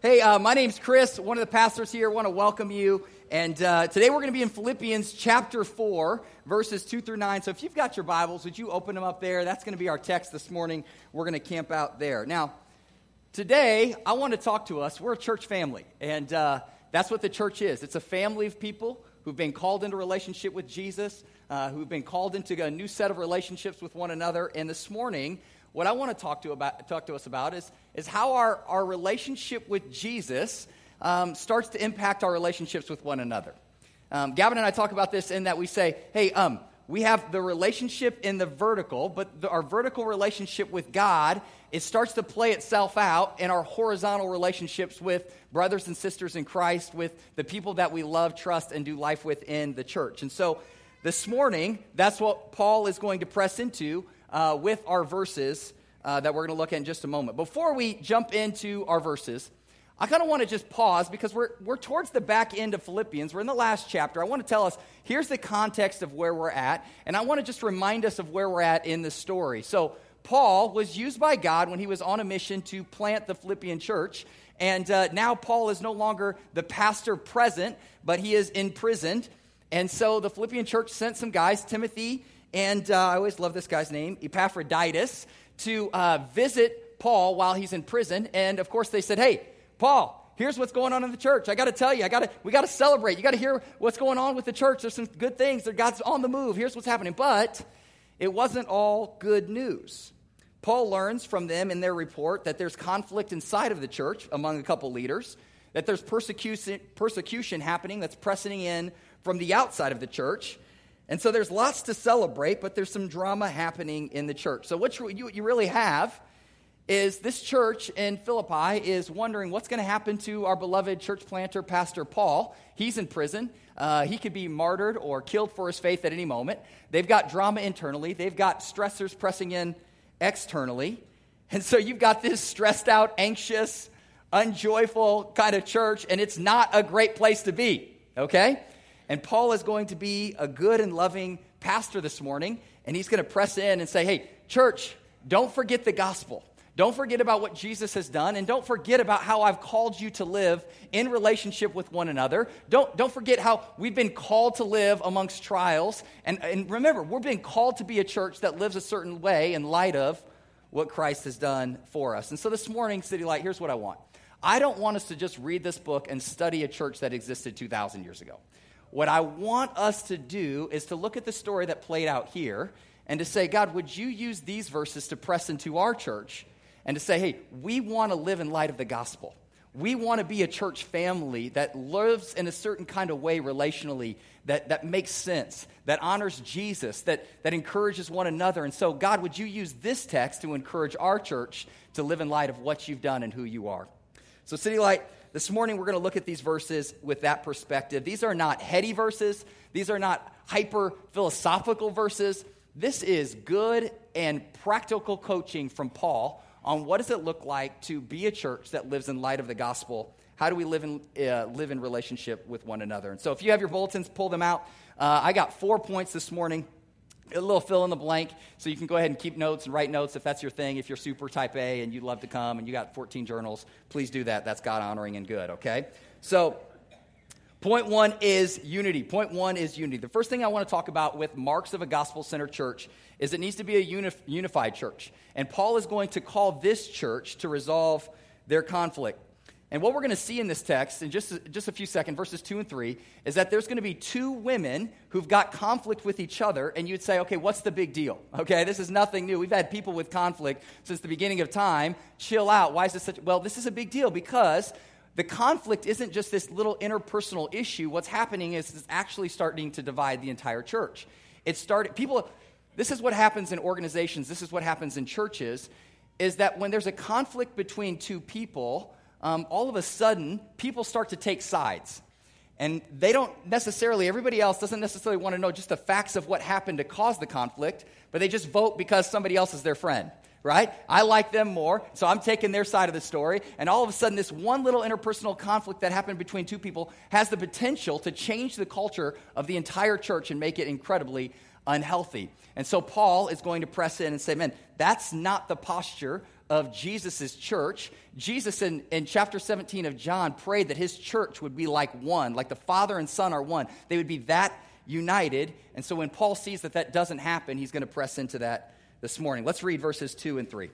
Hey, uh, my name's Chris, one of the pastors here. I want to welcome you. And uh, today we're going to be in Philippians chapter 4, verses 2 through 9. So if you've got your Bibles, would you open them up there? That's going to be our text this morning. We're going to camp out there. Now, today I want to talk to us. We're a church family, and uh, that's what the church is it's a family of people who've been called into relationship with Jesus, uh, who've been called into a new set of relationships with one another. And this morning, what I want to talk to, about, talk to us about is, is how our, our relationship with Jesus um, starts to impact our relationships with one another. Um, Gavin and I talk about this in that we say, hey, um, we have the relationship in the vertical, but the, our vertical relationship with God, it starts to play itself out in our horizontal relationships with brothers and sisters in Christ, with the people that we love, trust, and do life with in the church. And so this morning, that's what Paul is going to press into uh, with our verses uh, that we're going to look at in just a moment. Before we jump into our verses, I kind of want to just pause because we're, we're towards the back end of Philippians. We're in the last chapter. I want to tell us here's the context of where we're at, and I want to just remind us of where we're at in the story. So, Paul was used by God when he was on a mission to plant the Philippian church. And uh, now Paul is no longer the pastor present, but he is imprisoned. And so the Philippian church sent some guys, Timothy and uh, I always love this guy's name, Epaphroditus, to uh, visit Paul while he's in prison. And of course, they said, Hey, Paul, here's what's going on in the church. I got to tell you, I got to, we got to celebrate. You got to hear what's going on with the church. There's some good things. God's on the move. Here's what's happening. But it wasn't all good news. Paul learns from them in their report that there's conflict inside of the church among a couple leaders, that there's persecution, persecution happening that's pressing in from the outside of the church, and so there's lots to celebrate, but there's some drama happening in the church. So what you, you really have is this church in Philippi is wondering what's going to happen to our beloved church planter, Pastor Paul. He's in prison. Uh, he could be martyred or killed for his faith at any moment. They've got drama internally, they've got stressors pressing in externally. And so you've got this stressed out, anxious, unjoyful kind of church, and it's not a great place to be, okay? And Paul is going to be a good and loving pastor this morning, and he's going to press in and say, Hey, church, don't forget the gospel. Don't forget about what Jesus has done, and don't forget about how I've called you to live in relationship with one another. Don't, don't forget how we've been called to live amongst trials. And, and remember, we're being called to be a church that lives a certain way in light of what Christ has done for us. And so this morning, City Light, here's what I want. I don't want us to just read this book and study a church that existed 2,000 years ago. What I want us to do is to look at the story that played out here and to say, God, would you use these verses to press into our church and to say, hey, we want to live in light of the gospel. We want to be a church family that lives in a certain kind of way relationally that, that makes sense, that honors Jesus, that, that encourages one another. And so, God, would you use this text to encourage our church to live in light of what you've done and who you are? So, City Light, this morning we're going to look at these verses with that perspective. These are not heady verses, these are not hyper philosophical verses. This is good and practical coaching from Paul on what does it look like to be a church that lives in light of the gospel. How do we live in, uh, live in relationship with one another? And so, if you have your bulletins, pull them out. Uh, I got four points this morning a little fill in the blank so you can go ahead and keep notes and write notes if that's your thing. If you're super type a and you'd love to come and you got 14 journals please do that. That's god honoring and good okay? So point one is unity. Point one is unity. The first thing i want to talk about with marks of a gospel-centered church is it needs to be a unif- unified church. And paul is going to call this church to resolve their conflict and what we're going to see in this text in just, just a few seconds, verses 2 and 3, is that there's going to be two women who've got conflict with each other, and you'd say, okay, what's the big deal? Okay, this is nothing new. We've had people with conflict since the beginning of time. Chill out. Why is this such? Well, this is a big deal because the conflict isn't just this little interpersonal issue. What's happening is it's actually starting to divide the entire church. It started, people, this is what happens in organizations, this is what happens in churches, is that when there's a conflict between two people, um, all of a sudden, people start to take sides. And they don't necessarily, everybody else doesn't necessarily want to know just the facts of what happened to cause the conflict, but they just vote because somebody else is their friend, right? I like them more, so I'm taking their side of the story. And all of a sudden, this one little interpersonal conflict that happened between two people has the potential to change the culture of the entire church and make it incredibly unhealthy. And so Paul is going to press in and say, man, that's not the posture of Jesus' church. Jesus, in, in chapter 17 of John, prayed that his church would be like one, like the Father and Son are one. They would be that united. And so when Paul sees that that doesn't happen, he's going to press into that this morning. Let's read verses 2 and 3.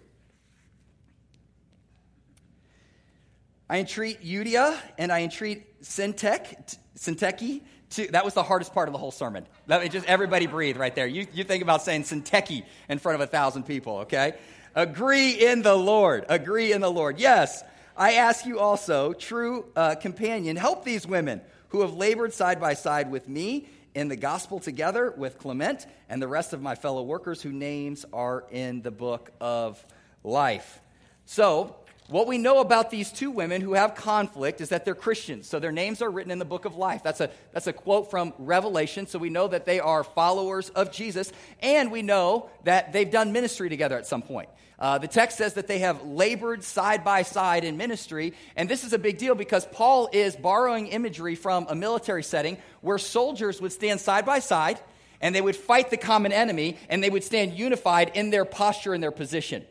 I entreat Euodia and I entreat Syntyche, Syntyche to, that was the hardest part of the whole sermon. Let me just everybody breathe right there. You, you think about saying Syntyche in front of a thousand people, okay? Agree in the Lord. Agree in the Lord. Yes, I ask you also, true uh, companion, help these women who have labored side by side with me in the gospel together with Clement and the rest of my fellow workers whose names are in the book of life. So, what we know about these two women who have conflict is that they're Christians. So their names are written in the book of life. That's a, that's a quote from Revelation. So we know that they are followers of Jesus. And we know that they've done ministry together at some point. Uh, the text says that they have labored side by side in ministry. And this is a big deal because Paul is borrowing imagery from a military setting where soldiers would stand side by side and they would fight the common enemy and they would stand unified in their posture and their position.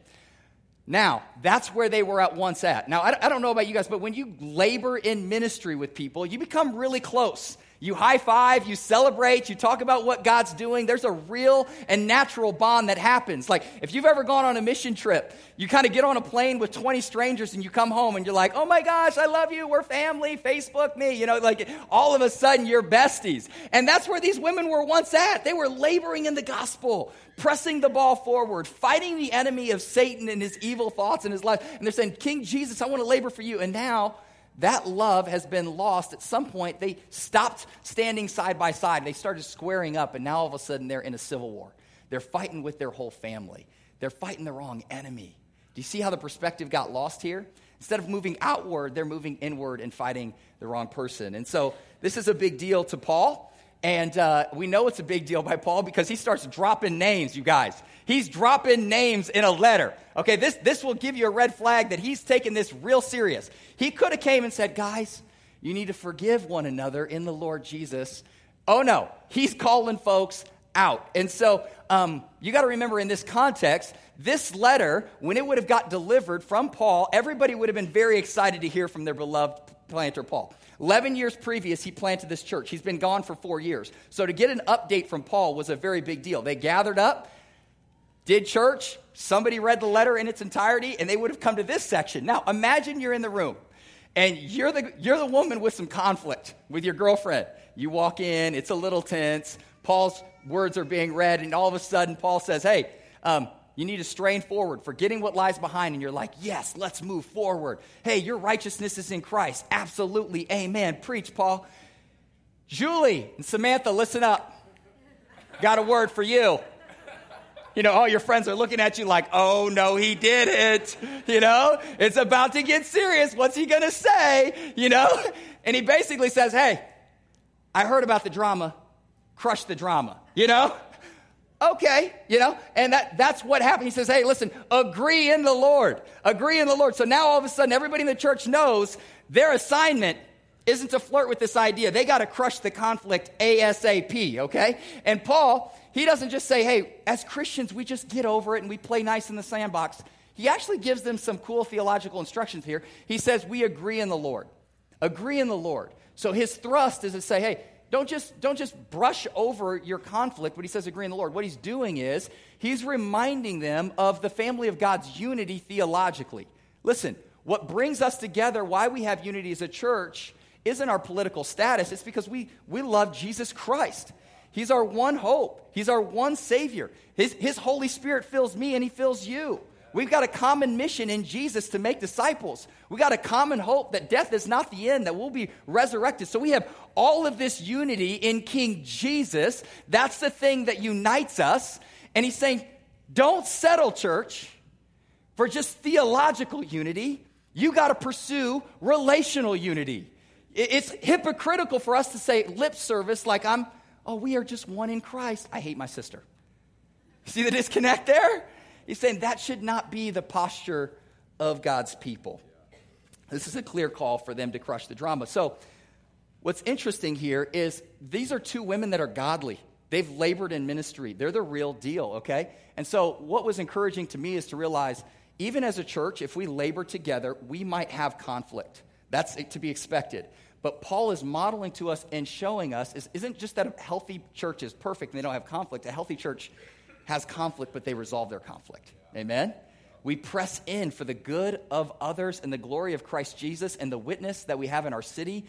Now, that's where they were at once at. Now, I, I don't know about you guys, but when you labor in ministry with people, you become really close. You high five, you celebrate, you talk about what God's doing. There's a real and natural bond that happens. Like if you've ever gone on a mission trip, you kind of get on a plane with 20 strangers and you come home and you're like, oh my gosh, I love you, we're family, Facebook me. You know, like all of a sudden you're besties. And that's where these women were once at. They were laboring in the gospel, pressing the ball forward, fighting the enemy of Satan and his evil thoughts in his life. And they're saying, King Jesus, I want to labor for you. And now, that love has been lost. At some point, they stopped standing side by side. They started squaring up, and now all of a sudden they're in a civil war. They're fighting with their whole family. They're fighting the wrong enemy. Do you see how the perspective got lost here? Instead of moving outward, they're moving inward and fighting the wrong person. And so this is a big deal to Paul. And uh, we know it's a big deal by Paul because he starts dropping names, you guys. He's dropping names in a letter. Okay, this, this will give you a red flag that he's taking this real serious. He could have came and said, guys, you need to forgive one another in the Lord Jesus. Oh no, he's calling folks out. And so um, you got to remember in this context, this letter, when it would have got delivered from Paul, everybody would have been very excited to hear from their beloved planter Paul. 11 years previous, he planted this church. He's been gone for four years. So to get an update from Paul was a very big deal. They gathered up, did church, somebody read the letter in its entirety, and they would have come to this section. Now, imagine you're in the room and you're the, you're the woman with some conflict with your girlfriend. You walk in, it's a little tense. Paul's words are being read, and all of a sudden, Paul says, Hey, um, you need to strain forward, forgetting what lies behind, and you're like, Yes, let's move forward. Hey, your righteousness is in Christ. Absolutely. Amen. Preach, Paul. Julie and Samantha, listen up. Got a word for you you know, all your friends are looking at you like, oh no, he did it. You know, it's about to get serious. What's he going to say? You know? And he basically says, hey, I heard about the drama. Crush the drama. You know? Okay, you know, and that, that's what happened. He says, hey, listen, agree in the Lord. Agree in the Lord. So now all of a sudden, everybody in the church knows their assignment isn't to flirt with this idea. They got to crush the conflict ASAP, okay? And Paul, he doesn't just say, hey, as Christians, we just get over it and we play nice in the sandbox. He actually gives them some cool theological instructions here. He says, we agree in the Lord. Agree in the Lord. So his thrust is to say, hey, don't just, don't just brush over your conflict when he says agree in the Lord. What he's doing is he's reminding them of the family of God's unity theologically. Listen, what brings us together, why we have unity as a church, isn't our political status. It's because we, we love Jesus Christ. He's our one hope. He's our one Savior. His, his Holy Spirit fills me and He fills you. We've got a common mission in Jesus to make disciples. We got a common hope that death is not the end, that we'll be resurrected. So we have all of this unity in King Jesus. That's the thing that unites us. And he's saying, don't settle, church, for just theological unity. You got to pursue relational unity. It's hypocritical for us to say lip service like I'm Oh, we are just one in Christ. I hate my sister. See the disconnect there? He's saying that should not be the posture of God's people. This is a clear call for them to crush the drama. So, what's interesting here is these are two women that are godly. They've labored in ministry, they're the real deal, okay? And so, what was encouraging to me is to realize even as a church, if we labor together, we might have conflict. That's to be expected. But Paul is modeling to us and showing us is, isn't just that a healthy church is perfect and they don't have conflict. A healthy church has conflict, but they resolve their conflict. Amen? We press in for the good of others and the glory of Christ Jesus and the witness that we have in our city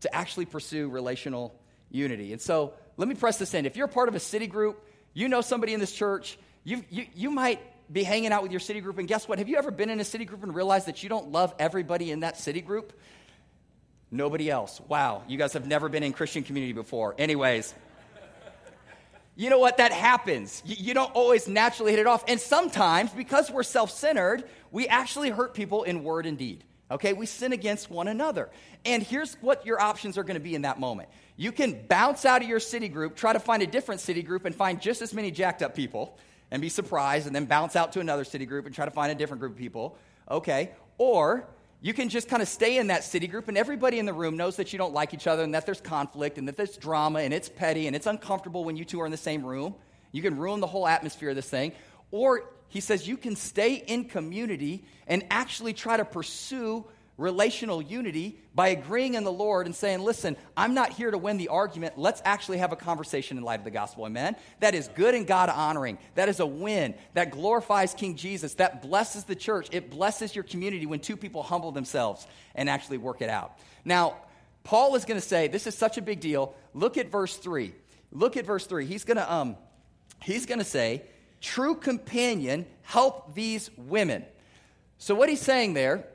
to actually pursue relational unity. And so let me press this in. If you're part of a city group, you know somebody in this church, you, you, you might be hanging out with your city group, and guess what? Have you ever been in a city group and realized that you don't love everybody in that city group? Nobody else. Wow, you guys have never been in Christian community before. Anyways, you know what? That happens. You, you, don't always naturally hit it off. And sometimes, because we're self centered, we actually hurt people in word and deed. Okay? We sin against one another. And here's what your options are going to be in that moment you can bounce out of your city group, try to find a different city group, and find just as many jacked up people and be surprised, and then bounce out to another city group and try to find a different group of people. Okay? Or you can just kind of stay in that city group, and everybody in the room knows that you don't like each other, and that there's conflict, and that there's drama, and it's petty, and it's uncomfortable when you two are in the same room. You can ruin the whole atmosphere of this thing. Or he says you can stay in community and actually try to pursue relational unity by agreeing in the Lord and saying, Listen, I'm not here to win the argument. Let's actually have a conversation in light of the gospel. Amen? That is good and God honoring. That is a win. That glorifies King Jesus. That blesses the church. It blesses your community when two people humble themselves and actually work it out. Now, Paul is going to say, This is such a big deal. Look at verse 3. Look at verse 3. He's going to, um, he's going to say, True companion, help these women. So, what he's saying there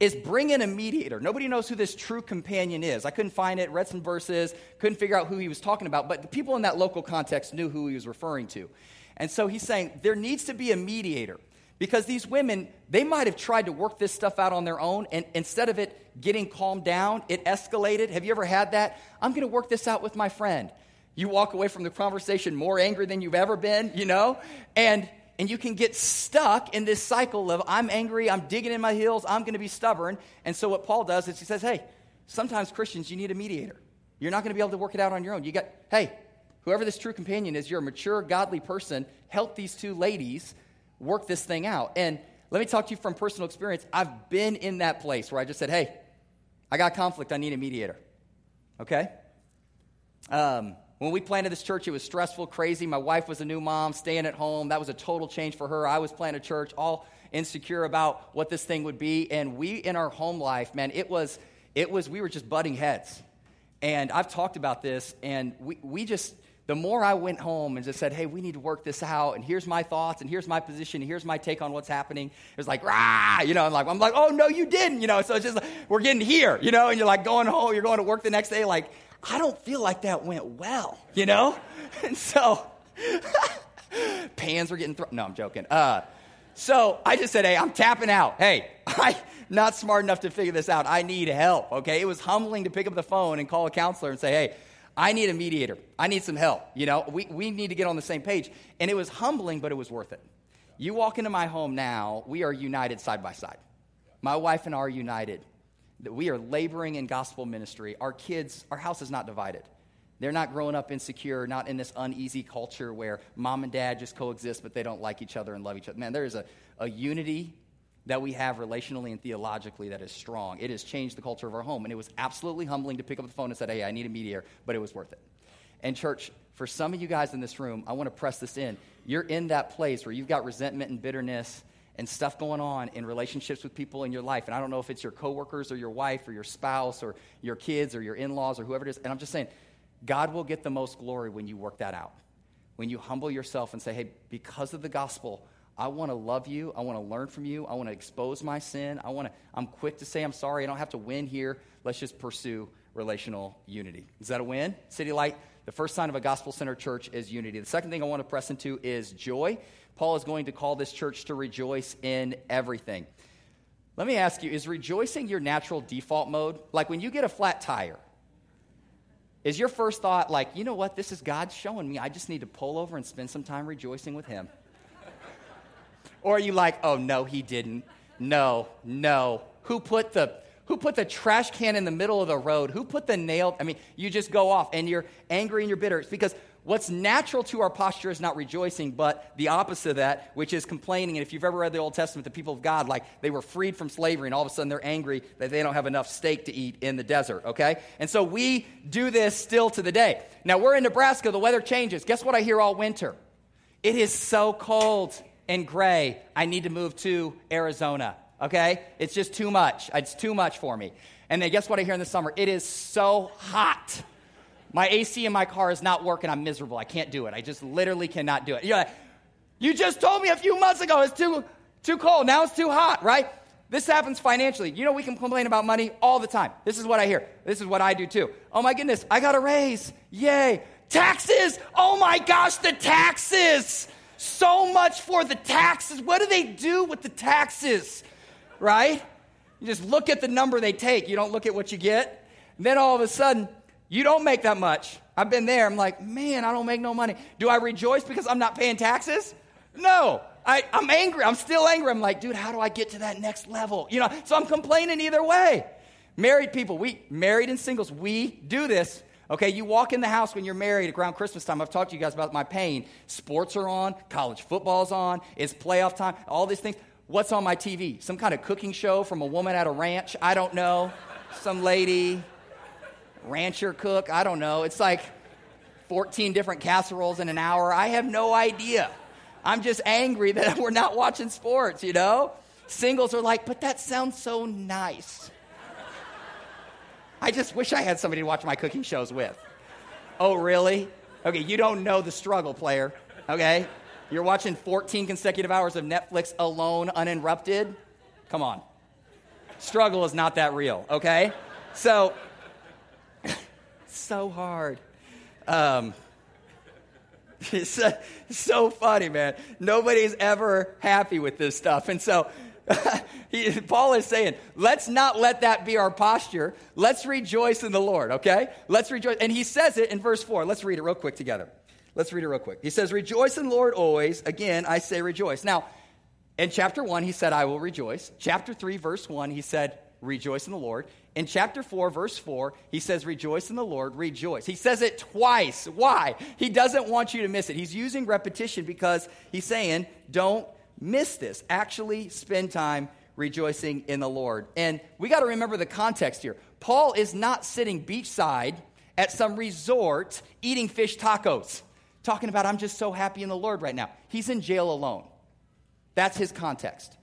is bring in a mediator. Nobody knows who this true companion is. I couldn't find it, read some verses, couldn't figure out who he was talking about, but the people in that local context knew who he was referring to. And so he's saying there needs to be a mediator because these women, they might have tried to work this stuff out on their own, and instead of it getting calmed down, it escalated. Have you ever had that? I'm going to work this out with my friend. You walk away from the conversation more angry than you've ever been, you know? And and you can get stuck in this cycle of I'm angry, I'm digging in my heels, I'm going to be stubborn. And so what Paul does is he says, "Hey, sometimes Christians you need a mediator. You're not going to be able to work it out on your own. You got, hey, whoever this true companion is, you're a mature, godly person. Help these two ladies work this thing out." And let me talk to you from personal experience. I've been in that place where I just said, "Hey, I got conflict. I need a mediator." Okay? Um, when we planted this church, it was stressful, crazy. My wife was a new mom, staying at home. That was a total change for her. I was planting a church, all insecure about what this thing would be. And we, in our home life, man, it was, it was, we were just butting heads. And I've talked about this, and we, we just, the more I went home and just said, hey, we need to work this out, and here's my thoughts, and here's my position, and here's my take on what's happening, it was like, rah, you know, I'm like, I'm like, oh, no, you didn't, you know, so it's just, we're getting here, you know, and you're like going home, you're going to work the next day, like, I don't feel like that went well, you know? And so, pans were getting thrown. No, I'm joking. Uh, so I just said, hey, I'm tapping out. Hey, I'm not smart enough to figure this out. I need help, okay? It was humbling to pick up the phone and call a counselor and say, hey, I need a mediator. I need some help. You know, we, we need to get on the same page. And it was humbling, but it was worth it. You walk into my home now, we are united side by side. My wife and I are united that we are laboring in gospel ministry. Our kids, our house is not divided. They're not growing up insecure, not in this uneasy culture where mom and dad just coexist, but they don't like each other and love each other. Man, there is a, a unity that we have relationally and theologically that is strong. It has changed the culture of our home. And it was absolutely humbling to pick up the phone and say, hey, I need a mediator, but it was worth it. And, church, for some of you guys in this room, I want to press this in. You're in that place where you've got resentment and bitterness and stuff going on in relationships with people in your life. And I don't know if it's your coworkers or your wife or your spouse or your kids or your in laws or whoever it is. And I'm just saying, God will get the most glory when you work that out. When you humble yourself and say, hey, because of the gospel, I want to love you. I want to learn from you. I want to expose my sin. I want to, I'm quick to say I'm sorry. I don't have to win here. Let's just pursue relational unity. Is that a win? City Light, the first sign of a gospel centered church is unity. The second thing I want to press into is joy. Paul is going to call this church to rejoice in everything. Let me ask you is rejoicing your natural default mode? Like when you get a flat tire, is your first thought like, you know what, this is God showing me, I just need to pull over and spend some time rejoicing with Him? or are you like, oh, no, He didn't? No, no. Who put the who put the trash can in the middle of the road? Who put the nail? I mean, you just go off and you're angry and you're bitter. It's because What's natural to our posture is not rejoicing, but the opposite of that, which is complaining. And if you've ever read the Old Testament, the people of God, like they were freed from slavery, and all of a sudden they're angry that they don't have enough steak to eat in the desert, okay? And so we do this still to the day. Now we're in Nebraska, the weather changes. Guess what I hear all winter? It is so cold and gray. I need to move to Arizona, okay? It's just too much. It's too much for me. And then guess what I hear in the summer? It is so hot. My AC in my car is not working. I'm miserable. I can't do it. I just literally cannot do it. You're like, you just told me a few months ago it's too, too cold. Now it's too hot, right? This happens financially. You know, we can complain about money all the time. This is what I hear. This is what I do too. Oh my goodness, I got a raise. Yay. Taxes. Oh my gosh, the taxes. So much for the taxes. What do they do with the taxes? Right? You just look at the number they take. You don't look at what you get. And then all of a sudden, you don't make that much. I've been there. I'm like, man, I don't make no money. Do I rejoice because I'm not paying taxes? No. I, I'm angry. I'm still angry. I'm like, dude, how do I get to that next level? You know, so I'm complaining either way. Married people, we married and singles, we do this. Okay, you walk in the house when you're married around Christmas time. I've talked to you guys about my pain. Sports are on, college football's on, it's playoff time, all these things. What's on my TV? Some kind of cooking show from a woman at a ranch? I don't know. Some lady rancher cook. I don't know. It's like 14 different casseroles in an hour. I have no idea. I'm just angry that we're not watching sports, you know? Singles are like, but that sounds so nice. I just wish I had somebody to watch my cooking shows with. Oh, really? Okay, you don't know the struggle, player, okay? You're watching 14 consecutive hours of Netflix alone, uninterrupted? Come on. Struggle is not that real, okay? So, so hard. Um, it's uh, so funny, man. Nobody's ever happy with this stuff. And so he, Paul is saying, let's not let that be our posture. Let's rejoice in the Lord, okay? Let's rejoice. And he says it in verse 4. Let's read it real quick together. Let's read it real quick. He says, Rejoice in the Lord always. Again, I say rejoice. Now, in chapter 1, he said, I will rejoice. Chapter 3, verse 1, he said, Rejoice in the Lord. In chapter 4, verse 4, he says, Rejoice in the Lord, rejoice. He says it twice. Why? He doesn't want you to miss it. He's using repetition because he's saying, Don't miss this. Actually, spend time rejoicing in the Lord. And we got to remember the context here. Paul is not sitting beachside at some resort eating fish tacos, talking about, I'm just so happy in the Lord right now. He's in jail alone. That's his context.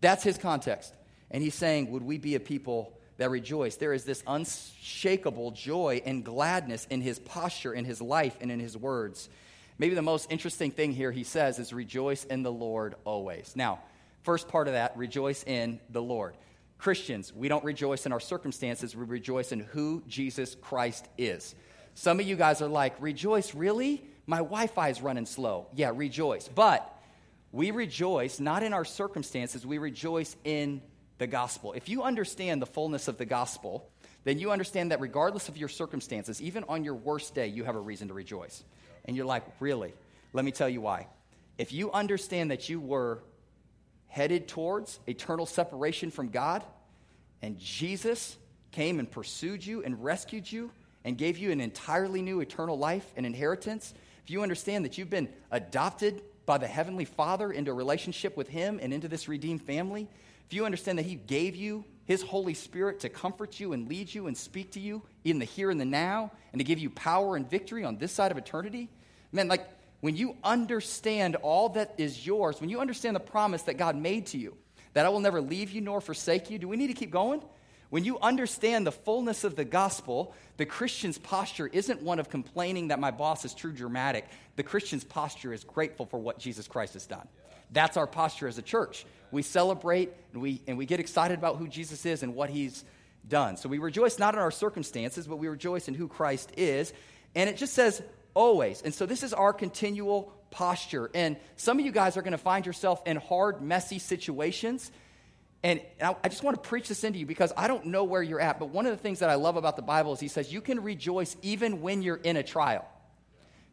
That's his context. And he's saying, Would we be a people that rejoice? There is this unshakable joy and gladness in his posture, in his life, and in his words. Maybe the most interesting thing here he says is rejoice in the Lord always. Now, first part of that, rejoice in the Lord. Christians, we don't rejoice in our circumstances, we rejoice in who Jesus Christ is. Some of you guys are like, rejoice, really? My Wi Fi is running slow. Yeah, rejoice. But we rejoice not in our circumstances, we rejoice in the gospel. If you understand the fullness of the gospel, then you understand that regardless of your circumstances, even on your worst day, you have a reason to rejoice. And you're like, really? Let me tell you why. If you understand that you were headed towards eternal separation from God, and Jesus came and pursued you and rescued you and gave you an entirely new eternal life and inheritance, if you understand that you've been adopted by the Heavenly Father into a relationship with Him and into this redeemed family, if you understand that He gave you His Holy Spirit to comfort you and lead you and speak to you in the here and the now and to give you power and victory on this side of eternity, man, like when you understand all that is yours, when you understand the promise that God made to you, that I will never leave you nor forsake you, do we need to keep going? When you understand the fullness of the gospel, the Christian's posture isn't one of complaining that my boss is too dramatic. The Christian's posture is grateful for what Jesus Christ has done. That's our posture as a church. We celebrate and we, and we get excited about who Jesus is and what he's done. So we rejoice not in our circumstances, but we rejoice in who Christ is. And it just says always. And so this is our continual posture. And some of you guys are going to find yourself in hard, messy situations. And I just want to preach this into you because I don't know where you're at. But one of the things that I love about the Bible is he says you can rejoice even when you're in a trial.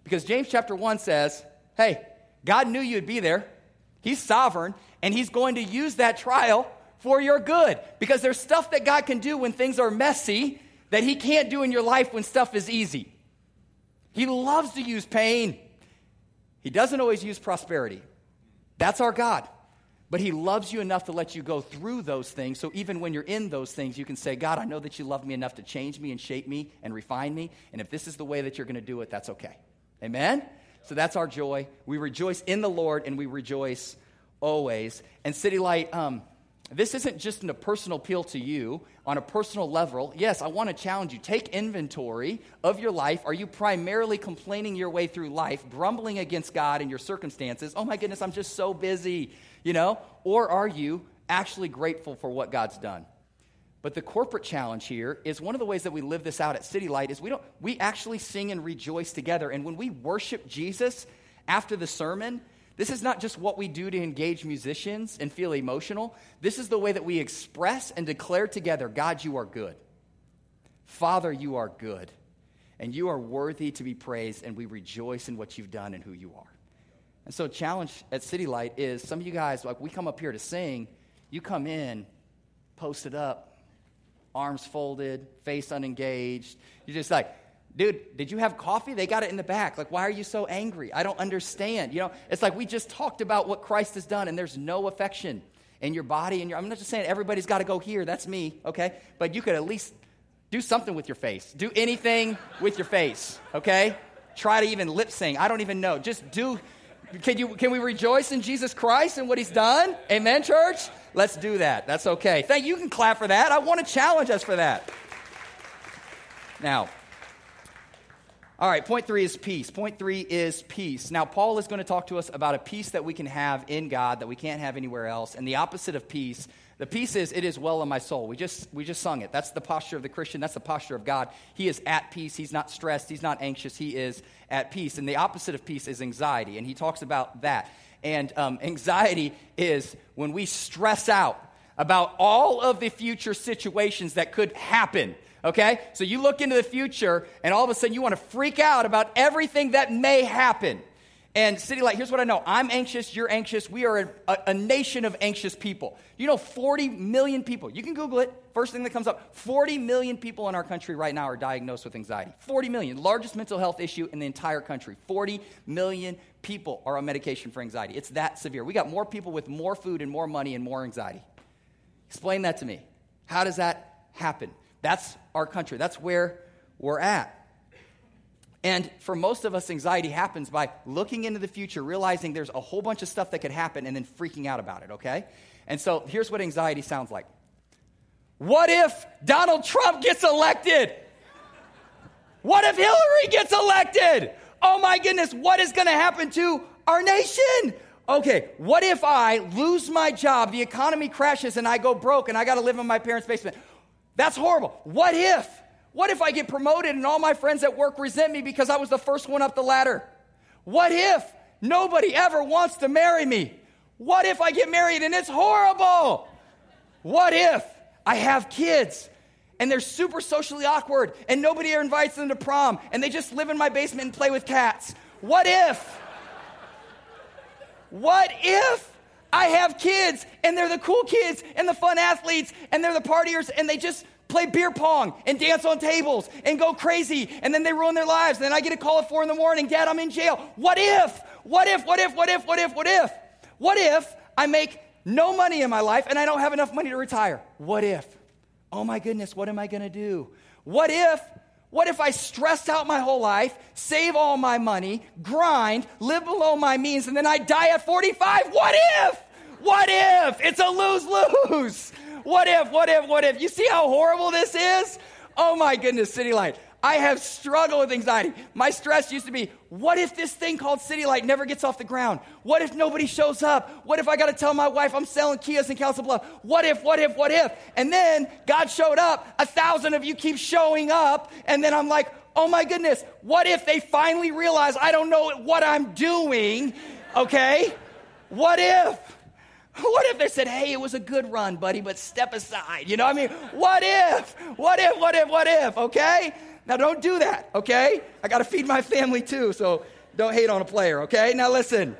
Because James chapter 1 says, hey, God knew you'd be there. He's sovereign, and He's going to use that trial for your good. Because there's stuff that God can do when things are messy that He can't do in your life when stuff is easy. He loves to use pain. He doesn't always use prosperity. That's our God. But He loves you enough to let you go through those things. So even when you're in those things, you can say, God, I know that you love me enough to change me and shape me and refine me. And if this is the way that you're going to do it, that's okay. Amen? So that's our joy. We rejoice in the Lord and we rejoice always. And City Light, um, this isn't just a personal appeal to you on a personal level. Yes, I want to challenge you. Take inventory of your life. Are you primarily complaining your way through life, grumbling against God and your circumstances? Oh my goodness, I'm just so busy, you know? Or are you actually grateful for what God's done? But the corporate challenge here is one of the ways that we live this out at City Light is we don't we actually sing and rejoice together. And when we worship Jesus after the sermon, this is not just what we do to engage musicians and feel emotional. This is the way that we express and declare together God, you are good. Father, you are good. And you are worthy to be praised, and we rejoice in what you've done and who you are. And so, challenge at City Light is some of you guys, like we come up here to sing, you come in, posted up, arms folded, face unengaged. You're just like, Dude, did you have coffee? They got it in the back. Like, why are you so angry? I don't understand. You know, it's like we just talked about what Christ has done, and there's no affection in your body. And your, I'm not just saying everybody's got to go here. That's me, okay? But you could at least do something with your face. Do anything with your face, okay? Try to even lip sync. I don't even know. Just do. Can, you, can we rejoice in Jesus Christ and what he's done? Amen, church? Let's do that. That's okay. Thank you. You can clap for that. I want to challenge us for that. Now, all right, point three is peace. Point three is peace. Now, Paul is going to talk to us about a peace that we can have in God that we can't have anywhere else. And the opposite of peace, the peace is, it is well in my soul. We just, we just sung it. That's the posture of the Christian. That's the posture of God. He is at peace. He's not stressed. He's not anxious. He is at peace. And the opposite of peace is anxiety. And he talks about that. And um, anxiety is when we stress out about all of the future situations that could happen okay? So you look into the future, and all of a sudden you want to freak out about everything that may happen. And City Light, here's what I know I'm anxious, you're anxious, we are a, a, a, nation of anxious people. You know, 40 million people, you can Google it, first thing that comes up 40 million people in our country right now are diagnosed with anxiety. 40 million, largest mental health issue in the entire country. 40 million people are on medication for anxiety. It's that severe. We got more people with more food and more money and more anxiety. Explain that to me. How does that happen? That's our country. That's where we're at. And for most of us, anxiety happens by looking into the future, realizing there's a whole bunch of stuff that could happen, and then freaking out about it, okay? And so here's what anxiety sounds like What if Donald Trump gets elected? What if Hillary gets elected? Oh my goodness, what is going to happen to our nation? Okay, what if I lose my job, the economy crashes, and I go broke and I got to live in my parents' basement? That's horrible. What if? What if I get promoted and all my friends at work resent me because I was the first one up the ladder? What if nobody ever wants to marry me? What if I get married and it's horrible? What if I have kids and they're super socially awkward and nobody ever invites them to prom and they just live in my basement and play with cats? What if? What if I have kids, and they're the cool kids and the fun athletes, and they're the partiers, and they just play beer pong and dance on tables and go crazy, and then they ruin their lives. And then I get a call at four in the morning, Dad, I'm in jail. What if? What if? What if? What if? What if? What if? What if I make no money in my life and I don't have enough money to retire? What if? Oh my goodness, what am I to do? What if what if I stress out my whole life, save all my money, grind, live below my means, and then I die at 45? What if? What if? It's a lose lose. What if? What if? What if? You see how horrible this is? Oh my goodness, City Light. I have struggled with anxiety. My stress used to be what if this thing called City Light never gets off the ground? What if nobody shows up? What if I got to tell my wife I'm selling Kias in Council Bluff? What if, what if, what if? And then God showed up. A thousand of you keep showing up. And then I'm like, oh my goodness, what if they finally realize I don't know what I'm doing? Okay? What if? What if they said, hey, it was a good run, buddy, but step aside? You know, what I mean, what if? What if, what if, what if? Okay? Now, don't do that, okay? I got to feed my family too, so don't hate on a player, okay? Now, listen.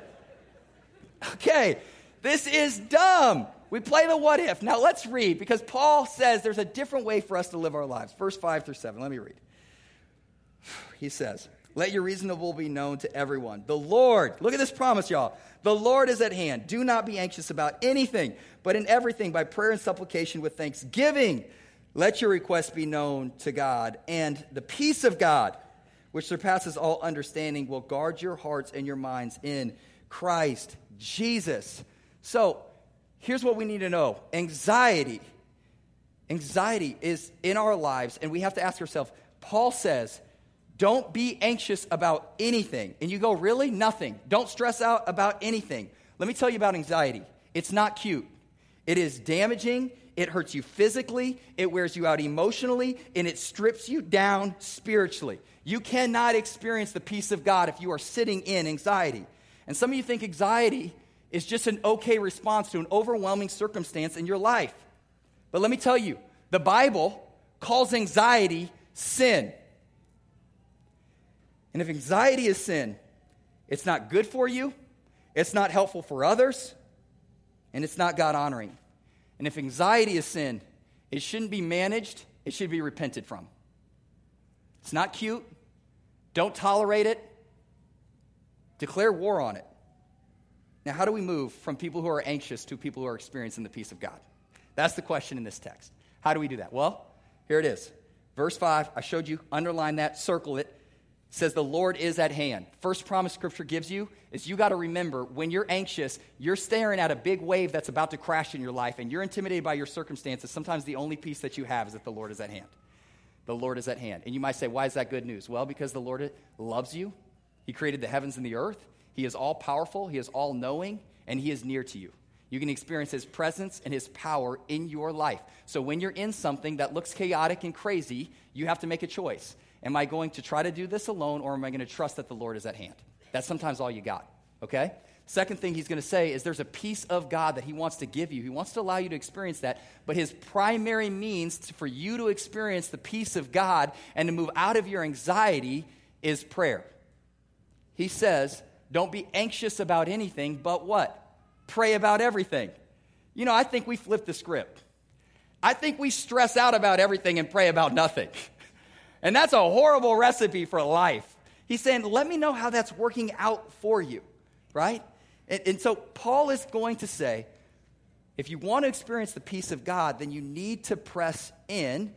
Okay, this is dumb. We play the what if. Now, let's read because Paul says there's a different way for us to live our lives. Verse 5 through 7. Let me read. He says, Let your reasonable be known to everyone. The Lord, look at this promise, y'all. The Lord is at hand. Do not be anxious about anything, but in everything, by prayer and supplication with thanksgiving, let your requests be known to God. And the peace of God, which surpasses all understanding, will guard your hearts and your minds in Christ Jesus. So, here's what we need to know anxiety. Anxiety is in our lives, and we have to ask ourselves Paul says, don't be anxious about anything. And you go, really? Nothing. Don't stress out about anything. Let me tell you about anxiety. It's not cute. It is damaging. It hurts you physically. It wears you out emotionally. And it strips you down spiritually. You cannot experience the peace of God if you are sitting in anxiety. And some of you think anxiety is just an okay response to an overwhelming circumstance in your life. But let me tell you, the Bible calls anxiety sin. And if anxiety is sin, it's not good for you, it's not helpful for others, and it's not God honoring. And if anxiety is sin, it shouldn't be managed, it should be repented from. It's not cute. Don't tolerate it. Declare war on it. Now, how do we move from people who are anxious to people who are experiencing the peace of God? That's the question in this text. How do we do that? Well, here it is. Verse 5, I showed you, underline that, circle it says the Lord is at hand. First promise scripture gives you is you got to remember when you're anxious, you're staring at a big wave that's about to crash in your life and you're intimidated by your circumstances. Sometimes the only peace that you have is that the Lord is at hand. The Lord is at hand. And you might say, why is that good news? Well, because the Lord loves you. He created the heavens and the earth. He is all powerful, He is all knowing, and He is near to you. You can experience His presence and His power in your life. So when you're in something that looks chaotic and crazy, you have to make a choice. Am I going to try to do this alone or am I going to trust that the Lord is at hand? That's sometimes all you got, okay? Second thing he's going to say is there's a peace of God that he wants to give you. He wants to allow you to experience that, but his primary means to, for you to experience the peace of God and to move out of your anxiety is prayer. He says, don't be anxious about anything, but what? Pray about everything. You know, I think we flip the script. I think we stress out about everything and pray about nothing. And that's a horrible recipe for life. He's saying, let me know how that's working out for you, right? And, and, so Paul is going to say, if you want to experience the peace of God, then you need to press in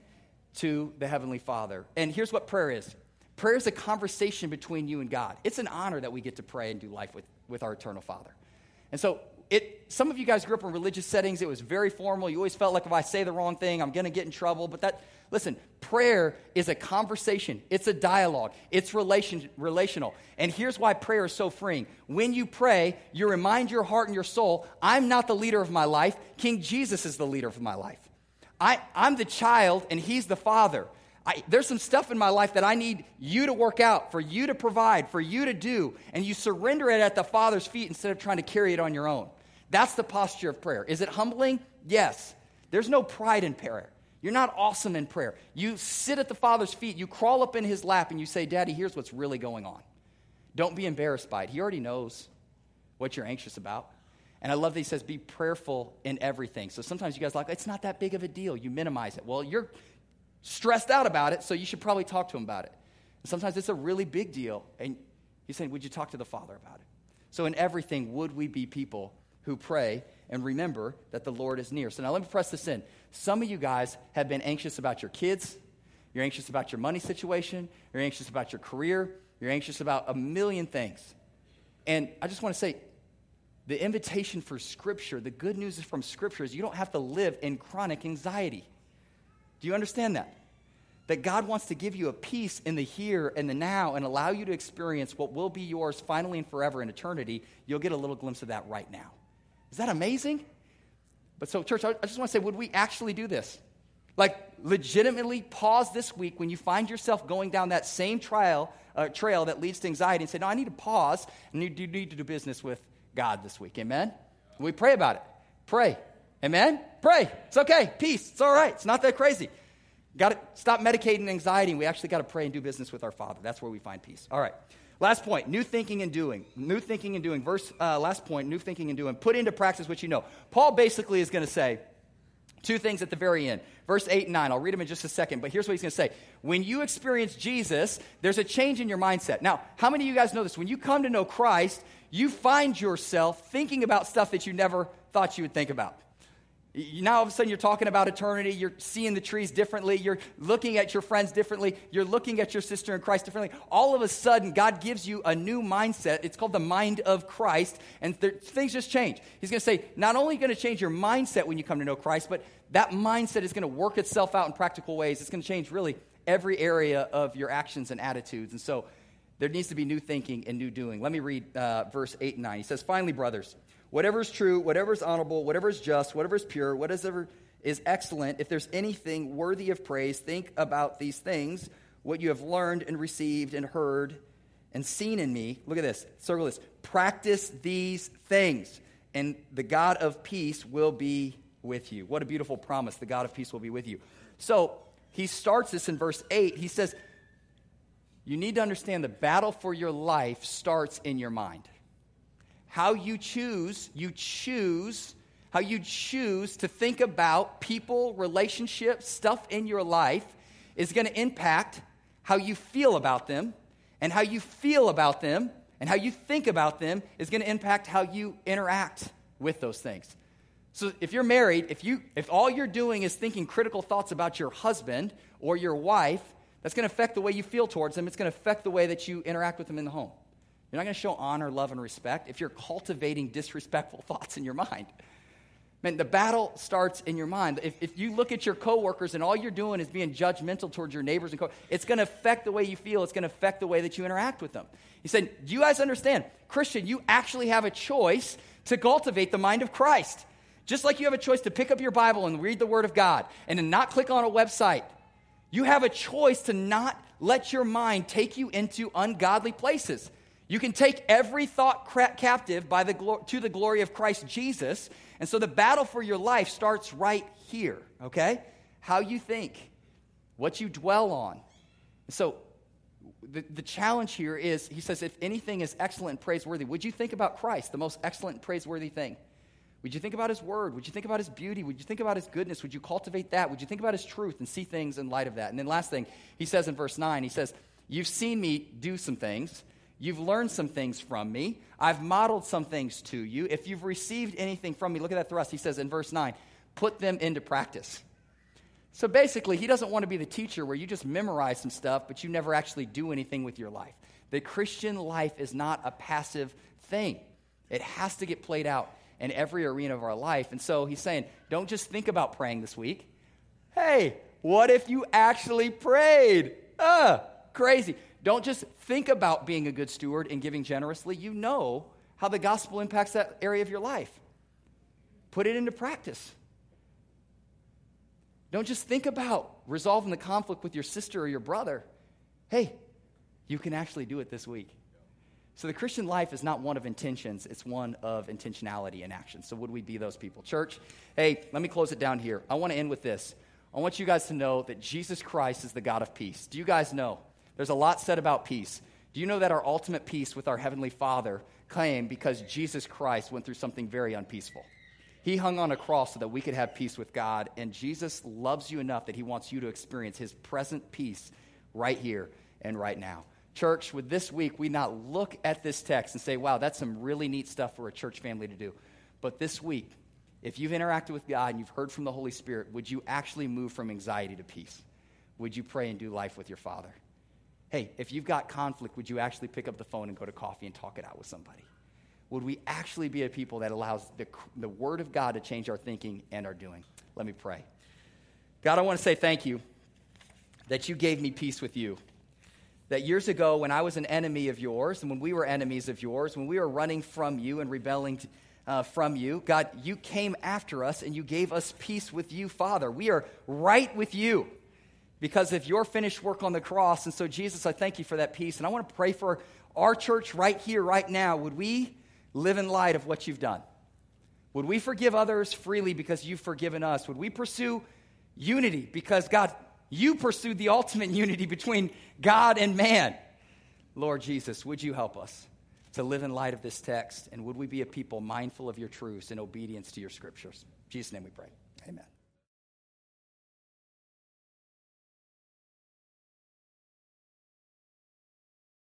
to the Heavenly Father. And here's what prayer is prayer is a conversation between you and God. It's an honor that we get to pray and do life with, with our eternal Father. And so it, some of you guys grew up in religious settings. It was very formal. You always felt like if I say the wrong thing, I'm going to get in trouble. But that, listen, prayer is a conversation, it's a dialogue, it's relation, relational. And here's why prayer is so freeing. When you pray, you remind your heart and your soul, I'm not the leader of my life. King Jesus is the leader of my life. I, I'm the child, and he's the father. I, there's some stuff in my life that I need you to work out, for you to provide, for you to do, and you surrender it at the Father's feet instead of trying to carry it on your own. That's the posture of prayer. Is it humbling? Yes. There's no pride in prayer. You're not awesome in prayer. You sit at the Father's feet, you crawl up in his lap, and you say, Daddy, here's what's really going on. Don't be embarrassed by it. He already knows what you're anxious about. And I love that he says, be prayerful in everything. So sometimes you guys like, it's not that big of a deal. You minimize it. Well, you're stressed out about it, so you should probably talk to him about it. And sometimes it's a really big deal. And he's saying, would you talk to the Father about it? So in everything, would we be people who pray and remember that the Lord is near. So now let me press this in. Some of you guys have been anxious about your kids, you're anxious about your money situation, you're anxious about your career, you're anxious about a million things. And I just want to say, the invitation for Scripture, the good news from Scripture is you don't have to live in chronic anxiety. Do you understand that? That God wants to give you a peace in the here and the now and allow you to experience what will be yours finally and forever in eternity. You'll get a little glimpse of that right now. Is that amazing? But so, church, I just want to say, would we actually do this? Like, legitimately pause this week when you find yourself going down that same trial, uh, trail that leads to anxiety and say, No, I need to pause and you need to do business with God this week. Amen? We pray about it. Pray. Amen? Pray. It's okay. Peace. It's all right. It's not that crazy. Got to stop medicating anxiety. We actually got to pray and do business with our Father. That's where we find peace. All right. Last point, new thinking and doing. New thinking and doing. Verse, uh, last point, new thinking and doing. Put into practice what you know. Paul basically is going to say, Two things at the very end. Verse 8 and 9. I'll read them in just a second, but here's what he's going to say. When you experience Jesus, there's a change in your mindset. Now, how many of you guys know this? When you come to know Christ, you find yourself thinking about stuff that you never thought you would think about. Now all of a sudden you're talking about eternity, you're seeing the trees differently, you're looking at your friends differently, you're looking at your sister in Christ differently. All of a sudden, God gives you a new mindset. It's called the mind of Christ, and th- things just change. He's going to say, not only going to change your mindset when you come to know Christ, but that mindset is going to work itself out in practical ways. It's going to change really every area of your actions and attitudes. And so there needs to be new thinking and new doing. Let me read uh, verse 8 and 9. He says, Finally, brothers, whatever is true, whatever is honorable, whatever is just, whatever is pure, whatever is excellent, if there's anything worthy of praise, think about these things, what you have learned and received and heard and seen in me. Look at this, circle this. Practice these things, and the God of peace will be with you. What a beautiful promise. The God of peace will be with you. So he starts this in verse 8. He says, You need to understand the battle for your life starts in your mind how you choose, you choose, how you choose to think about people, relationships, stuff in your life is going to impact how you feel about them. And how you feel about them and how you think about them is going to impact how you interact with those things. So if you're married, if you if all you're doing is thinking critical thoughts about your husband or your wife, that's going to affect the way you feel towards them. It's going to affect the way that you interact with them in the home. You're not going to show honor, love, and respect if you're cultivating disrespectful thoughts in your mind. Man, the battle starts in your mind. If, if you look at your coworkers and all you're doing is being judgmental towards your neighbors and co- it's going to affect the way you feel. It's going to affect the way that you interact with them. He said, "Do you guys understand, Christian? You actually have a choice to cultivate the mind of Christ. Just like you have a choice to pick up your Bible and read the Word of God and to not click on a website. You have a choice to not let your mind take you into ungodly places. You can take every thought captive by the glo- to the glory of Christ Jesus. And so the battle for your life starts right here, okay? How you think, what you dwell on. So the, the challenge here is he says, if anything is excellent and praiseworthy, would you think about Christ, the most excellent and praiseworthy thing? Would you think about his word? Would you think about his beauty? Would you think about his goodness? Would you cultivate that? Would you think about his truth and see things in light of that? And then last thing, he says in verse 9, he says, You've seen me do some things You've learned some things from me. I've modeled some things to you. If you've received anything from me, look at that thrust. He says in verse 9, put them into practice. So basically, he doesn't want to be the teacher where you just memorize some stuff, but you never actually do anything with your life. The Christian life is not a passive thing, it has to get played out in every arena of our life. And so he's saying, don't just think about praying this week. Hey, what if you actually prayed? Ah, crazy. Don't just think about being a good steward and giving generously. You know how the gospel impacts that area of your life. Put it into practice. Don't just think about resolving the conflict with your sister or your brother. Hey, you can actually do it this week. So the Christian life is not one of intentions, it's one of intentionality and action. So would we be those people? Church, hey, let me close it down here. I want to end with this. I want you guys to know that Jesus Christ is the God of peace. Do you guys know? There's a lot said about peace. Do you know that our ultimate peace with our Heavenly Father came because Jesus Christ went through something very unpeaceful? He hung on a cross so that we could have peace with God, and Jesus loves you enough that He wants you to experience His present peace right here and right now. Church, with this week, we not look at this text and say, wow, that's some really neat stuff for a church family to do. But this week, if you've interacted with God and you've heard from the Holy Spirit, would you actually move from anxiety to peace? Would you pray and do life with your Father? Hey, if you've got conflict, would you actually pick up the phone and go to coffee and talk it out with somebody? Would we actually be a people that allows the, the Word of God to change our thinking and our doing? Let me pray. God, I want to say thank you that you gave me peace with you. That years ago, when I was an enemy of yours, and when we were enemies of yours, when we were running from you and rebelling uh, from you, God, you came after us and you gave us peace with you, Father. We are right with you because of your finished work on the cross. And so, Jesus, I thank you for that peace. And I want to pray for our church right here, right now. Would we live in light of what you've done? Would we forgive others freely because you've forgiven us? Would we pursue unity because, God, you pursued the ultimate unity between God and man? Lord Jesus, would you help us to live in light of this text? And would we be a people mindful of your truths and obedience to your scriptures? In Jesus' name we pray. Amen.